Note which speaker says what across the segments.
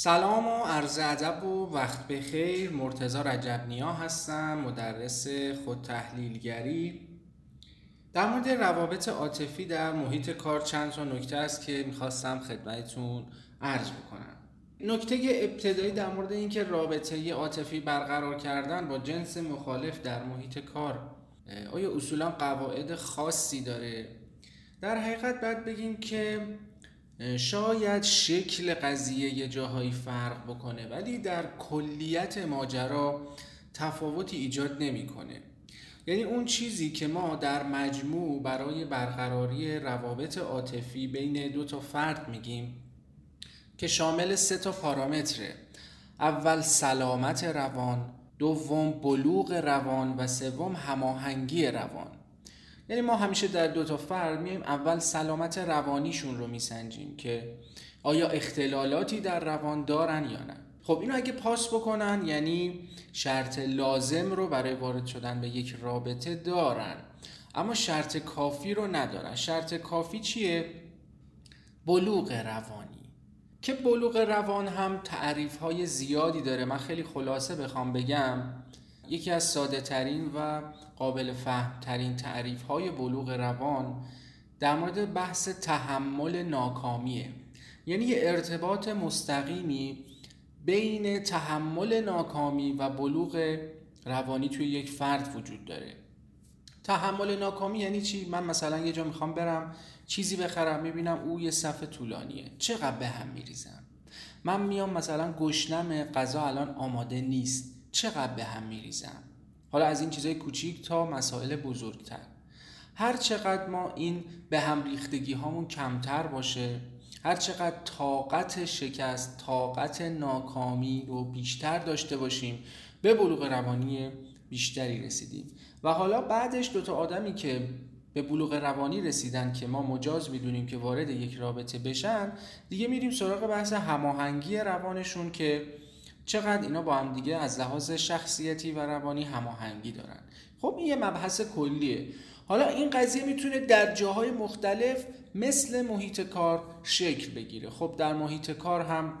Speaker 1: سلام و عرض ادب و وقت بخیر. مرتزا رجب نیا هستم مدرس خود تحلیلگری در مورد روابط عاطفی در محیط کار چند تا نکته است که می‌خواستم خدمتتون عرض بکنم. نکته ابتدایی در مورد اینکه رابطه عاطفی برقرار کردن با جنس مخالف در محیط کار آیا اصولا قواعد خاصی داره؟ در حقیقت باید بگیم که شاید شکل قضیه یه جاهایی فرق بکنه ولی در کلیت ماجرا تفاوتی ایجاد نمی‌کنه. یعنی اون چیزی که ما در مجموع برای برقراری روابط عاطفی بین دو تا فرد میگیم که شامل سه تا پارامتره. اول سلامت روان دوم بلوغ روان و سوم هماهنگی روان. یعنی ما همیشه در دو تا فرد میایم اول سلامت روانیشون رو میسنجیم که آیا اختلالاتی در روان دارن یا نه. خب اینو اگه پاس بکنن یعنی شرط لازم رو برای وارد شدن به یک رابطه دارن. اما شرط کافی رو ندارن. شرط کافی چیه؟ بلوغ روانی. که بلوغ روان هم تعریف های زیادی داره. من خیلی خلاصه بخوام بگم. یکی از ساده ترین و قابل فهم ترین تعریف های بلوغ روان در مورد بحث تحمل ناکامیه. یعنی یه ارتباط مستقیمی بین تحمل ناکامی و بلوغ روانی توی یک فرد وجود داره. تحمل ناکامی یعنی چی؟ من مثلا یه جا می‌خوام برم چیزی بخرم می‌بینم او یه صفحه طولانیه. چقدر به هم میریزم؟ من میام مثلا گشنم غذا الان آماده نیست. چقدر به هم میریزم؟ حالا از این چیزای کوچیک تا مسائل بزرگتر. هر چقدر ما این به هم ریختگی هامون کمتر باشه هر چقدر طاقت شکست طاقت ناکامی رو بیشتر داشته باشیم به بلوغ روانی بیشتری رسیدیم. و حالا بعدش دوتا آدمی که به بلوغ روانی رسیدن که ما مجاز می‌دونیم که وارد یک رابطه بشن دیگه میریم سراغ بحث هماهنگی روانشون که چقدر اینا با هم دیگه از لحاظ شخصیتی و روانی هماهنگی دارن. خب این یه مبحث کلیه. حالا این قضیه می‌تونه در جاهای مختلف مثل محیط کار شکل بگیره. خب در محیط کار هم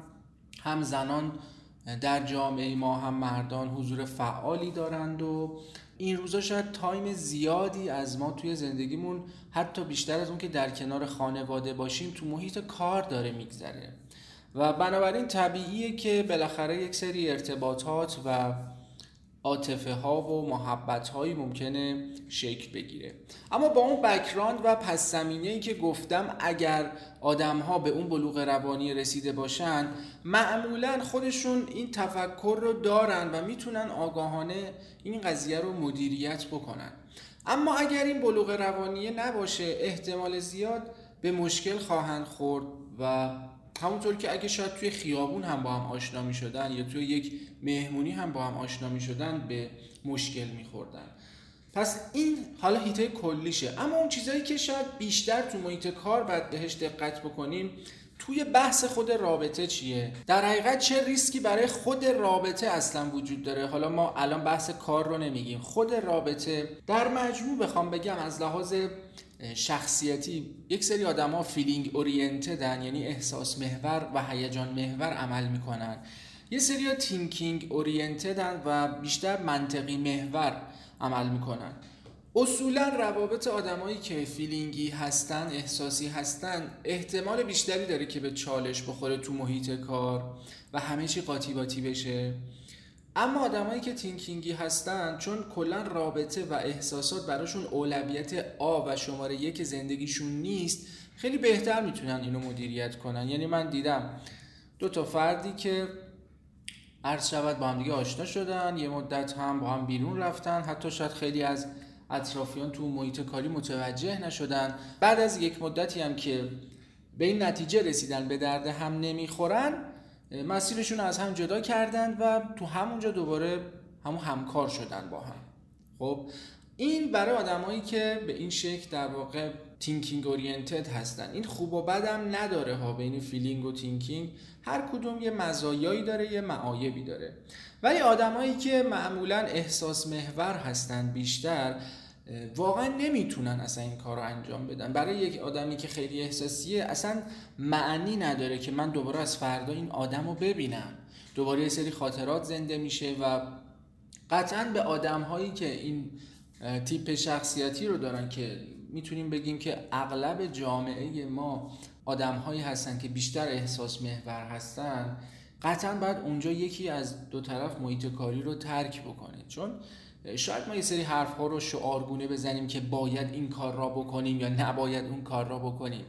Speaker 1: هم زنان در جامعه ما هم مردان حضور فعالی دارند و این روزا شاید تایم زیادی از ما توی زندگیمون حتی بیشتر از اون که در کنار خانواده باشیم تو محیط کار داره میگذره. و بنابراین طبیعیه که بالاخره یک سری ارتباطات و عاطفه ها و محبت هایی ممکنه شکل بگیره. اما با اون بکراند و پس زمینه ای که گفتم اگر آدم ها به اون بلوغ روانی رسیده باشن معمولا خودشون این تفکر رو دارن و می‌تونن آگاهانه این قضیه رو مدیریت بکنن. اما اگر این بلوغ روانی نباشه احتمال زیاد به مشکل خواهند خورد و همونطور که اگه شاید توی خیابون هم با هم آشنا می شدن یا توی یک مهمونی هم با هم آشنا می شدن به مشکل می خوردن پس این حالا هیته کلیشه. اما اون چیزایی که شاید بیشتر تو محیط کار باید بهش دقت بکنیم توی بحث خود رابطه چیه؟ در حقیقت چه ریسکی برای خود رابطه اصلا وجود داره؟ حالا ما الان بحث کار رو نمیگیم. خود رابطه در مجموع بخوام بگم از لحاظ شخصیتی یک سری آدما feeling oriented ن یعنی احساس محور و هیجان محور عمل می‌کنن. یه سری thinking oriented ن و بیشتر منطقی محور عمل می‌کنن. اصولا روابط آدمایی که feeling ی هستن احساسی هستن احتمال بیشتری داره که به چالش بخوره تو محیط کار و همه چی قاطی پاتی بشه. اما آدمایی که thinking ی هستن چون کلا رابطه و احساسات براشون اولویت A و شماره یک زندگیشون نیست خیلی بهتر می‌تونن اینو مدیریت کنن. یعنی من دیدم دو تا فردی که عرض شود با هم دیگه آشنا شدن یه مدت هم با هم بیرون رفتن حتی شاید خیلی از اطرافیان تو محیط کاری متوجه نشدن. بعد از یک مدتی هم که به این نتیجه رسیدن به درد هم نمی‌خورن مسیرشون از هم جدا کردن و تو همونجا دوباره همون همکار شدن با هم. خب این برای آدمایی که به این شکل در واقع thinking oriented هستن. این خوب و بدم نداره ها بین feeling و thinking هر کدوم یه مزایایی داره یه معایبی داره. ولی آدمایی که معمولا احساس محور هستن بیشتر واقعا نمی‌تونن اصلا این کار رو انجام بدن. برای یک آدمی که خیلی احساسیه اصلا معنی نداره که من دوباره از فردا این آدم رو ببینم. دوباره یه سری خاطرات زنده میشه و قطعا به آدم هایی که این تیپ شخصیتی رو دارن که می‌تونیم بگیم که اغلب جامعه ما آدم هایی هستن که بیشتر احساس محور هستن قطعا باید اونجا یکی از دو طرف محیط کاری رو ترک بکنه. چون شاید ما یه سری حرف ها رو شعارگونه بزنیم که باید این کار را بکنیم یا نباید اون کار را بکنیم.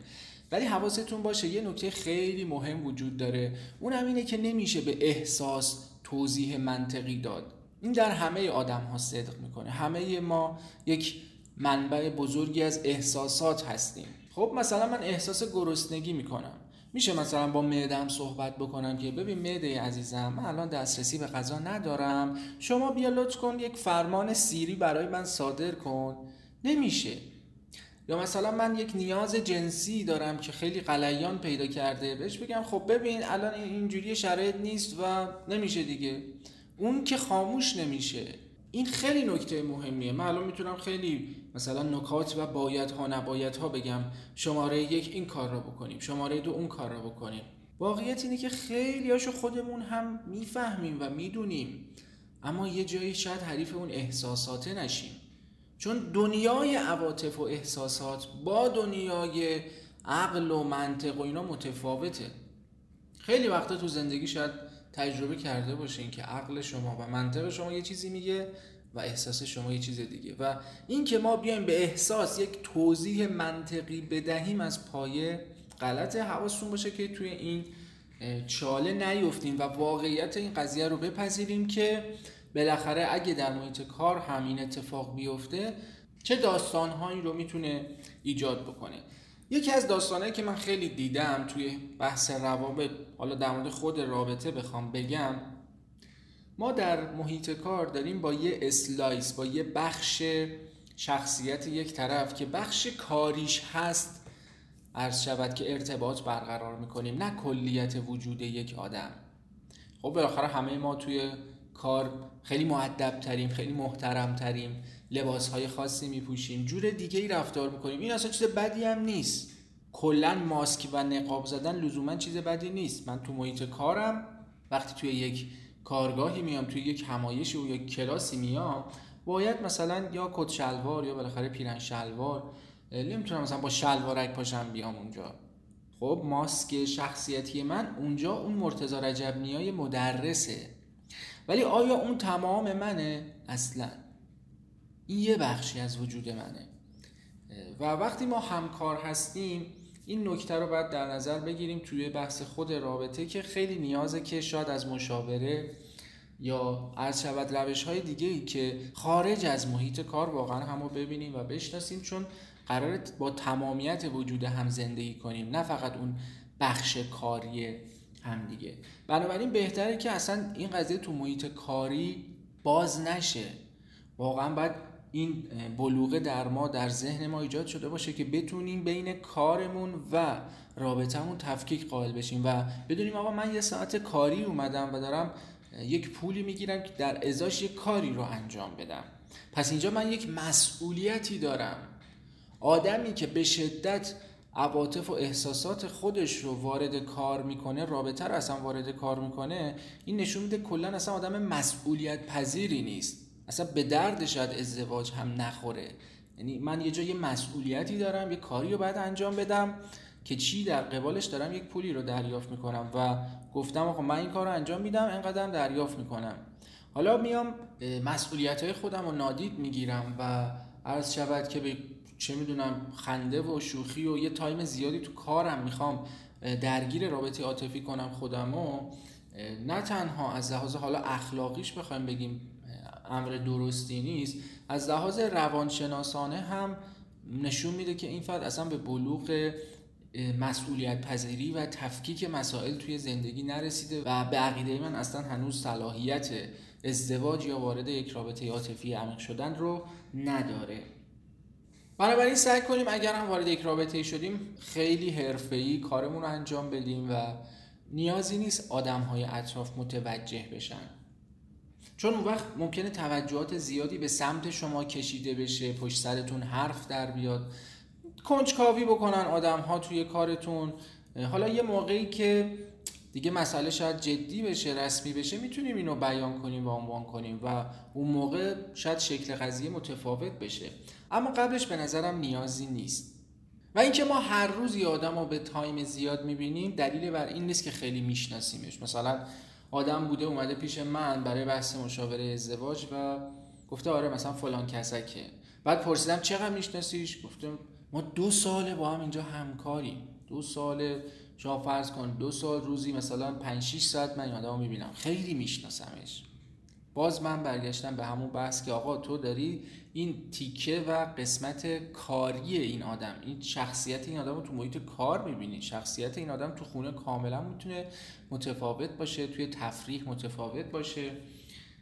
Speaker 1: ولی حواستون باشه یه نکته خیلی مهم وجود داره. اون هم اینه که نمیشه به احساس توضیح منطقی داد. این در همه آدم ها صدق می‌کنه. همه ما یک منبع بزرگی از احساسات هستیم. خب مثلا من احساس گرسنگی می‌کنم. میشه مثلا با معدم صحبت بکنم که ببین معده عزیزم من الان دسترسی به غذا ندارم. شما بیا لطف کن یک فرمان سیری برای من صادر کن. نمیشه. یا مثلا من یک نیاز جنسی دارم که خیلی قلیان پیدا کرده. بهش بگم خب ببین الان اینجوری شرایط نیست و نمیشه دیگه. اون که خاموش نمیشه. این خیلی نکته مهمیه. من الان می‌تونم خیلی مثلا نکات و باید ها نباید ها بگم. شماره یک این کار را بکنیم. شماره دو اون کار را بکنیم. واقعیت اینه که خیلی هاشو خودمون هم می‌فهمیم و می‌دونیم. اما یه جایی شاید حریف اون احساساته نشیم. چون دنیای عواطف و احساسات با دنیای عقل و منطق و اینا متفاوته. خیلی وقتا تو زندگی شاید تجربه کرده باشین که عقل شما و منطق شما یه چیزی میگه. و احساس شما یه چیز دیگه. و این که ما بیایم به احساس یک توضیح منطقی بدهیم از پایه غلط حواستون باشه که توی این چاله نیفتیم و واقعیت این قضیه رو بپذیریم که بالاخره اگه در محیط کار همین اتفاق بیفته چه داستانهایی رو می‌تونه ایجاد بکنه؟ یکی از داستانهایی که من خیلی دیدم توی بحث روابط حالا در مورد خود رابطه بخوام بگم ما در محیط کار داریم با یه اسلایس با یه بخش شخصیت یک طرف که بخش کاریش هست عرض شود که ارتباط برقرار می‌کنیم نه کلیت وجود یک آدم. خب بالاخره همه ما توی کار خیلی معدب تریم خیلی محترم تریم لباس های خاصی میپوشیم جور دیگه ای رفتار می‌کنیم. این اصلا چیز بدی هم نیست. کلا ماسک و نقاب زدن لزوما چیز بدی نیست. من تو محیط کارم وقتی توی یک کارگاهی میام توی یک همایشی و یک کلاسی میام باید مثلا یا کت شلوار یا بالاخره پیرن شلوار نمی‌تونم مثلا با شلوارک پاشم بیام اونجا. خب ماسک شخصیتی من اونجا اون مرتضی رجب نیای مدرسه. ولی آیا اون تمام منه؟ اصلا. این یه بخشی از وجود منه. و وقتی ما همکار هستیم این نکته رو باید در نظر بگیریم توی بحث خود رابطه که خیلی نیازه که شاید از مشاوره یا از شود روش های دیگه ای که خارج از محیط کار واقعا همو ببینیم و بشناسیم چون قرار با تمامیت وجود هم زندگی کنیم نه فقط اون بخش کاری هم دیگه. بنابراین بهتره که اصلا این قضیه تو محیط کاری باز نشه. واقعا باید این بلوغه در ما در ذهن ما ایجاد شده باشه که بتونیم بین کارمون و رابطمون تفکیک قائل بشیم. و بدونیم آقا من یه ساعت کاری اومدم و دارم یک پولی می‌گیرم که در ازاش یک کاری رو انجام بدم. پس اینجا من یک مسئولیتی دارم. آدمی که به شدت عواطف و احساسات خودش رو وارد کار می‌کنه رابطه رو اصلا وارد کار می‌کنه این نشون میده کلا اصلا آدم مسئولیت پذیری نیست. اصلا به درد شاید ازدواج هم نخوره. یعنی من یه جا یه مسئولیتی دارم یه کاری رو باید انجام بدم که چی در قبالش دارم یک پولی رو دریافت می‌کنم و گفتم آقا من این کار رو انجام میدم انقدر دریافت می‌کنم. حالا میام مسئولیت های خودم رو نادید می‌گیرم و عرض شود که به چه می‌دونم خنده و شوخی و یه تایم زیادی تو کارم می‌خوام درگیر رابطه عاطفی کنم خودم و نه تنها از لحاظ حالا اخلاقیش بخوایم بگیم امر درستی نیست از لحاظ روانشناسانه هم نشون میده که این فرد اصلا به بلوغ مسئولیت پذیری و تفکیک مسائل توی زندگی نرسیده و به عقیده من اصلا هنوز صلاحیت ازدواج یا وارد یک رابطه عاطفی عمیق شدن رو نداره. بنابراین سعی کنیم اگر هم وارد یک رابطه شدیم خیلی حرفه‌ای کارمون رو انجام بدیم و نیازی نیست آدم های اطراف متوجه بشن. چون اون وقت ممکنه توجهات زیادی به سمت شما کشیده بشه پشت سرتون حرف در بیاد. کنجکاوی بکنن آدم ها توی کارتون. حالا یه موقعی که دیگه مسئله شاید جدی بشه رسمی بشه می‌تونیم اینو بیان کنیم و عنوان کنیم و اون موقع شاید شکل قضیه متفاوت بشه. اما قبلش به نظرم نیازی نیست. و اینکه ما هر روز یه آدم رو به تایم زیاد می‌بینیم دلیل بر این نیست که خیلی میشناسیمش. مثلا آدم بوده اومده پیش من برای بحث مشاوره ازدواج و گفته آره مثلا فلان کسکه. بعد پرسیدم چقدر میشناسیش؟ گفتم ما دو ساله با هم اینجا همکاریم. دو ساله شما فرض کن دو سال روزی مثلا 5 6 ساعت من این آدمو می‌بینم. خیلی میشناسمش. باز من برگشتم به همون بحث که آقا تو داری این تیکه و قسمت کاری این آدم این شخصیت این آدم رو تو محیط کار می‌بینی. شخصیت این آدم تو خونه کاملا می‌تونه متفاوت باشه توی تفریح متفاوت باشه.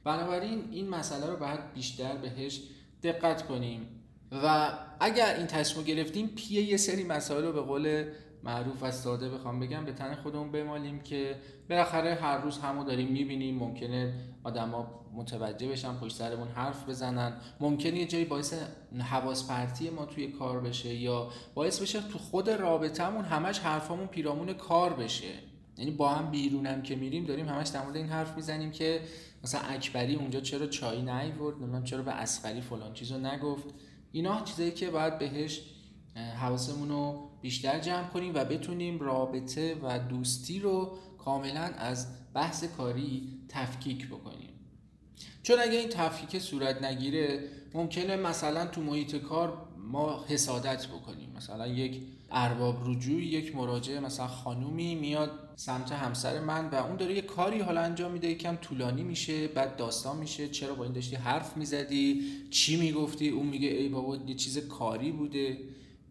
Speaker 1: بنابراین این مسئله رو باید بیشتر بهش دقت کنیم. و اگر این تصمیم گرفتیم پیه یه سری مسائل رو به قول معروف و ساده بخوام بگم به تن خودمون بمالیم که بالاخره هر روز همو داریم می‌بینیم. ممکنه آدما متوجه بشن پشت سرمون حرف بزنن. ممکنه یه جایی باعث حواس پرتی ما توی کار بشه یا باعث بشه تو خود رابطمون همش حرفامون پیرامون کار بشه. یعنی با هم بیرونم که میریم داریم همش در این حرف می‌زنیم که مثلا اکبری اونجا چرا چای نیورد؟ نمی‌دونم چرا به اسخری فلان چیزو نگفت؟ اینا چیزایی که باید بهش حواسمون رو بیشتر جمع کنیم و بتونیم رابطه و دوستی رو کاملا از بحث کاری تفکیک بکنیم. چون اگه این تفکیک صورت نگیره ممکنه مثلا تو محیط کار ما حسادت بکنیم. مثلا یک ارباب رجوع یک مراجعه مثلا خانومی میاد سمت همسر من و اون داره یه کاری حالا انجام میده یکم طولانی میشه بعد داستان میشه. چرا با این داشتی حرف می‌زدی؟ چی می‌گفتی؟ اون میگه ای بابا یه چیز کاری بوده.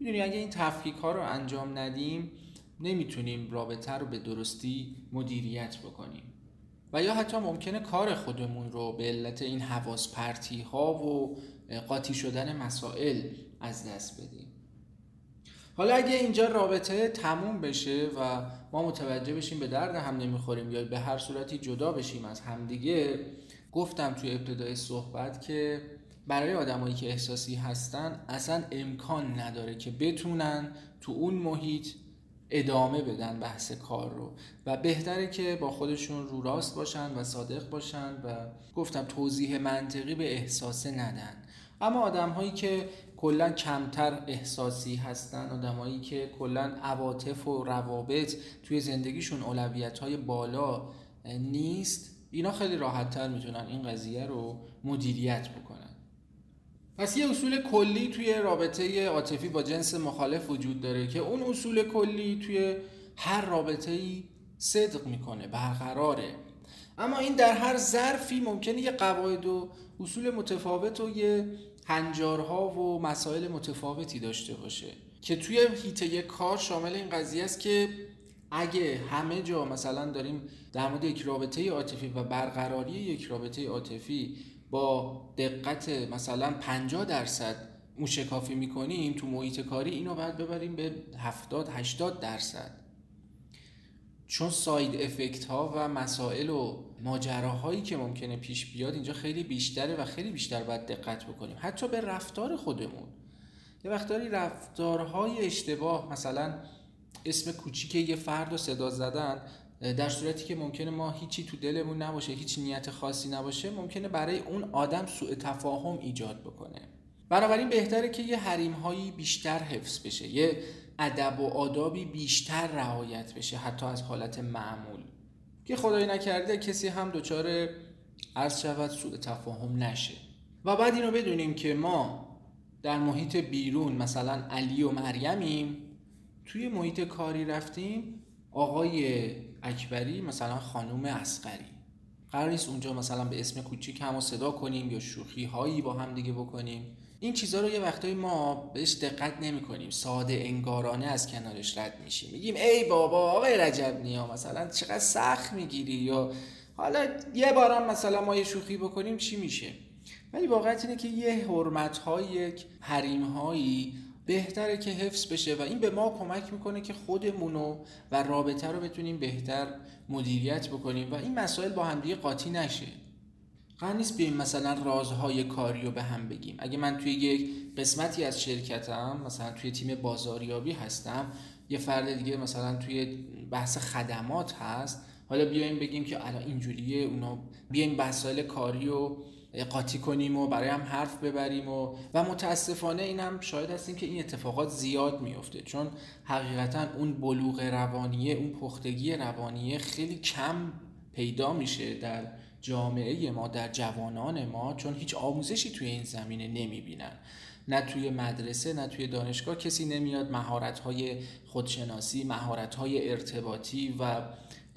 Speaker 1: می‌دونی اگه این تفکیک ها رو انجام ندیم نمی‌تونیم رابطه رو به درستی مدیریت بکنیم. و یا حتی ممکنه کار خودمون رو به علت این حواس پرتی ها و قاطی شدن مسائل از دست بدیم. حالا اگه اینجا رابطه تموم بشه و ما متوجه بشیم به درد هم نمی‌خوریم یا به هر صورتی جدا بشیم از همدیگه گفتم توی ابتدای صحبت که برای آدمایی که احساسی هستن اصلا امکان نداره که بتونن تو اون محیط ادامه بدن بحث کار رو. و بهتره که با خودشون رو راست باشن و صادق باشن و گفتم توضیح منطقی به احساسه ندن. اما آدم هایی که کلا کمتر احساسی هستن آدمایی که کلا عواطف و روابط توی زندگیشون اولویت های بالا نیست اینا خیلی راحت تر می‌تونن این قضیه رو مدیریت بکنن. پس یه اصول کلی توی رابطه عاطفی با جنس مخالف وجود داره که اون اصول کلی توی هر رابطه ای صدق می‌کنه برقراره. اما این در هر ظرفی ممکنه یه قواعد و اصول متفاوت و یه هنجارها و مسائل متفاوتی داشته باشه که توی هیته کار شامل این قضیه است که اگه همه جا مثلا داریم در مورد یک رابطه عاطفی و برقراری یک رابطه عاطفی با دقت مثلا 50 درصد موشکافی می‌کنیم تو محیط کاری اینو باید ببریم به 70 80 درصد. چون ساید افکت ها و مسائل و ماجراهایی که ممکنه پیش بیاد اینجا خیلی بیشتره و خیلی بیشتر باید دقت بکنیم. حتی به رفتار خودمون. یه وقتاری رفتارهای اشتباه مثلا اسم کوچیک یه فرد رو صدا زدن در صورتی که ممکنه ما هیچی تو دلمون نباشه هیچ نیت خاصی نباشه ممکنه برای اون آدم سوء تفاهم ایجاد بکنه. بنابراین بهتره که یه حریم هایی بیشتر حفظ بشه یه ادب و آدابی بیشتر رعایت بشه حتی از حالت معمول. که خدای نکرده کسی هم دچار عرض شود سوء تفاهم نشه. و بعد اینو بدونیم که ما در محیط بیرون مثلا علی و مریمیم توی محیط کاری رفتیم آقای اکبری مثلا خانوم اسقری قرار نیست اونجا مثلا به اسم کوچیک هم صدا کنیم یا شوخی هایی با هم دیگه بکنیم. این چیزها رو یه وقتایی ما بهش دقت نمی کنیم ساده انگارانه از کنارش رد میشیم. میگیم ای بابا آقای رجب نیا مثلا چقدر سخت می‌گیری یا حالا یه بارم مثلا ما یه شوخی بکنیم چی میشه؟ ولی واقعیت اینه که یه حرمت های یک حریم هایی بهتره که حفظ بشه و این به ما کمک می‌کنه که خودمونو و رابطه رو بتونیم بهتر مدیریت بکنیم و این مسائل با همدیگه قاطی نشه. قرار نیست بیایم مثلا رازهای کاری رو به هم بگیم. اگه من توی یک قسمتی از شرکتم مثلا توی تیم بازاریابی هستم یه فرد دیگه مثلا توی بحث خدمات هست حالا بیایم بگیم که الان اینجوریه اونا بیایم مسائل کاری و قاطی کنیم و برای هم حرف ببریم و و متاسفانه اینم شاید هستیم که این اتفاقات زیاد میفته چون حقیقتا اون بلوغ روانیه اون پختگی روانیه خیلی کم پیدا میشه در جامعه ما در جوانان ما چون هیچ آموزشی توی این زمینه نمی‌بینن. نه توی مدرسه نه توی دانشگاه کسی نمیاد مهارت های خودشناسی مهارت های ارتباطی و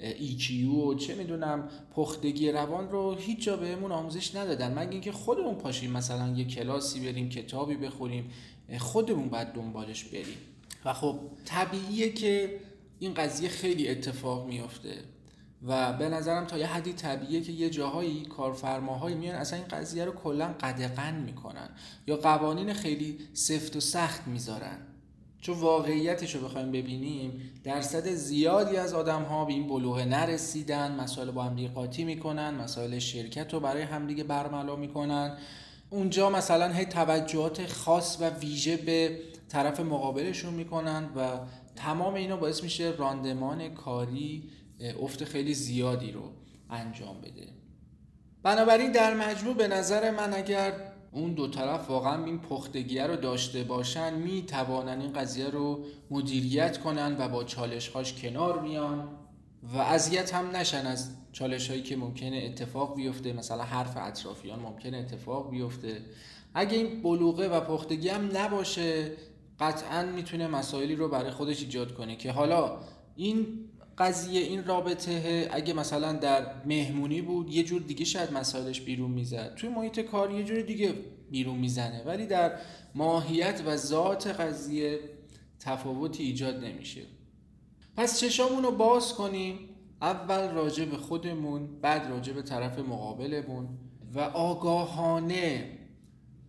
Speaker 1: EQ و چه می‌دونم پختگی روان رو هیچ جا بهمون آموزش ندادن. مگه اینکه خودمون پاشیم مثلا یه کلاسی بریم کتابی بخوریم خودمون باید دنبالش بریم. و خب طبیعیه که این قضیه خیلی اتفاق میافته و به نظرم تا یه حدی طبیعیه که یه جاهایی کارفرماهایی میان اصلا این قضیه رو کلا قدغن می‌کنن یا قوانین خیلی سفت و سخت می‌ذارن. چون واقعیتش رو بخوایم ببینیم درصد زیادی از آدم ها به این بلوغ نرسیدن مسائل با هم قاطی می‌کنن مسائل شرکت رو برای همدیگه برملا می‌کنن. اونجا مثلا هی توجهات خاص و ویژه به طرف مقابلشون می‌کنن و تمام اینا باعث میشه راندمان کاری افت خیلی زیادی رو انجام بده. بنابراین در مجموع به نظر من اگر اون دو طرف واقعا این پختگیه رو داشته باشن می توانن این قضیه رو مدیریت کنن و با چالش هاش کنار میان و اذیت هم نشن از چالش هایی که ممکنه اتفاق بیفته. مثلا حرف اطرافیان ممکنه اتفاق بیفته. اگه این بلوغه و پختگی هم نباشه قطعا می‌تونه مسائلی رو برای خودش ایجاد کنه که حالا این قضیه این رابطه اگه مثلا در مهمونی بود یه جور دیگه شاید مسائلش بیرون می‌زد. توی محیط کار یه جور دیگه بیرون می‌زنه ولی در ماهیت و ذات قضیه تفاوتی ایجاد نمیشه. پس چشامون رو باز کنیم. اول راجع به خودمون بعد راجع به طرف مقابلمون و آگاهانه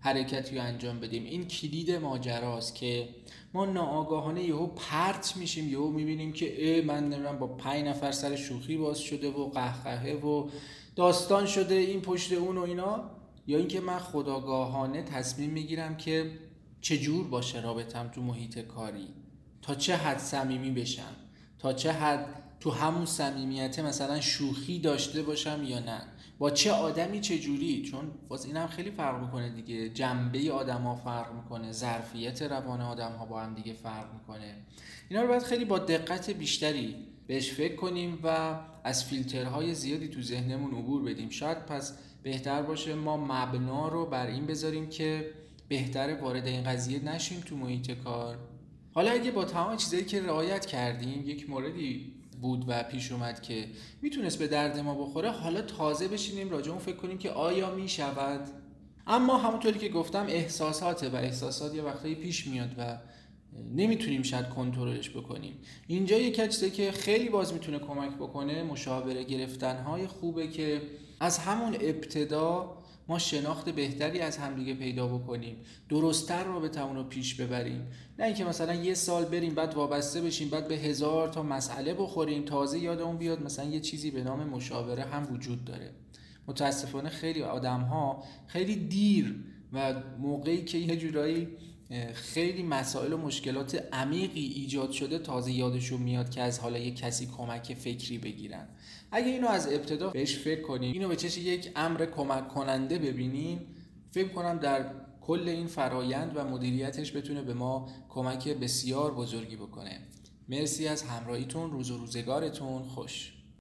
Speaker 1: حرکتی رو انجام بدیم. این کلید ماجراست که ما ناآگاهانه یهو پرت میشیم یهو می‌بینیم که ای من نمی‌دونم با پنج نفر سر شوخی باز شده و قهقهه و داستان شده این پشت اون و اینا. یا اینکه من خداگاهانه تصمیم می‌گیرم که چه جور باشه رابطم تو محیط کاری. تا چه حد صمیمی بشم؟ تا چه حد تو همون صمیمیت مثلا شوخی داشته باشم یا نه؟ با چه آدمی چه جوری؟ چون باز اینم خیلی فرق می‌کنه دیگه. جنبه آدم ها فرق می‌کنه ظرفیت روان آدم ها با هم دیگه فرق می‌کنه. اینا رو باید خیلی با دقت بیشتری بهش فکر کنیم و از فیلترهای زیادی تو ذهنمون عبور بدیم. شاید پس بهتر باشه ما مبنا رو بر این بذاریم که بهتر وارد این قضیه نشیم تو محیط کار. حالا اگه با تمام چیزایی که رعایت کردیم یک موردی بود و پیش اومد که می‌تونست به درد ما بخوره حالا تازه بشینیم راجع اون فکر کنیم که آیا می‌شود؟ اما همونطوری که گفتم احساساته و احساسات یه وقتایی پیش میاد و نمی‌تونیم شاید کنترلش بکنیم. اینجا یک چیزی که خیلی باز می‌تونه کمک بکنه مشاوره گرفتن های خوبه که از همون ابتدا ما شناخت بهتری از همدیگه پیدا بکنیم. درستتر رو به رو پیش ببریم. نه اینکه مثلا یه سال بریم بعد وابسته بشیم بعد به هزار تا مسئله بخوریم تازه یادمون بیاد مثلا یه چیزی به نام مشاوره هم وجود داره. متاسفانه خیلی آدم ها خیلی دیر و موقعی که یه جورایی خیلی مسائل و مشکلات عمیقی ایجاد شده تازه یادشون میاد که از حالا یه کسی کمک فکری بگیرن. اگه اینو از ابتدا بهش فکر کنیم اینو به چش یک امر کمک کننده ببینیم فکر کنم در کل این فرایند و مدیریتش بتونه به ما کمک بسیار بزرگی بکنه. مرسی از همراهیتون روز و روزگارتون خوش.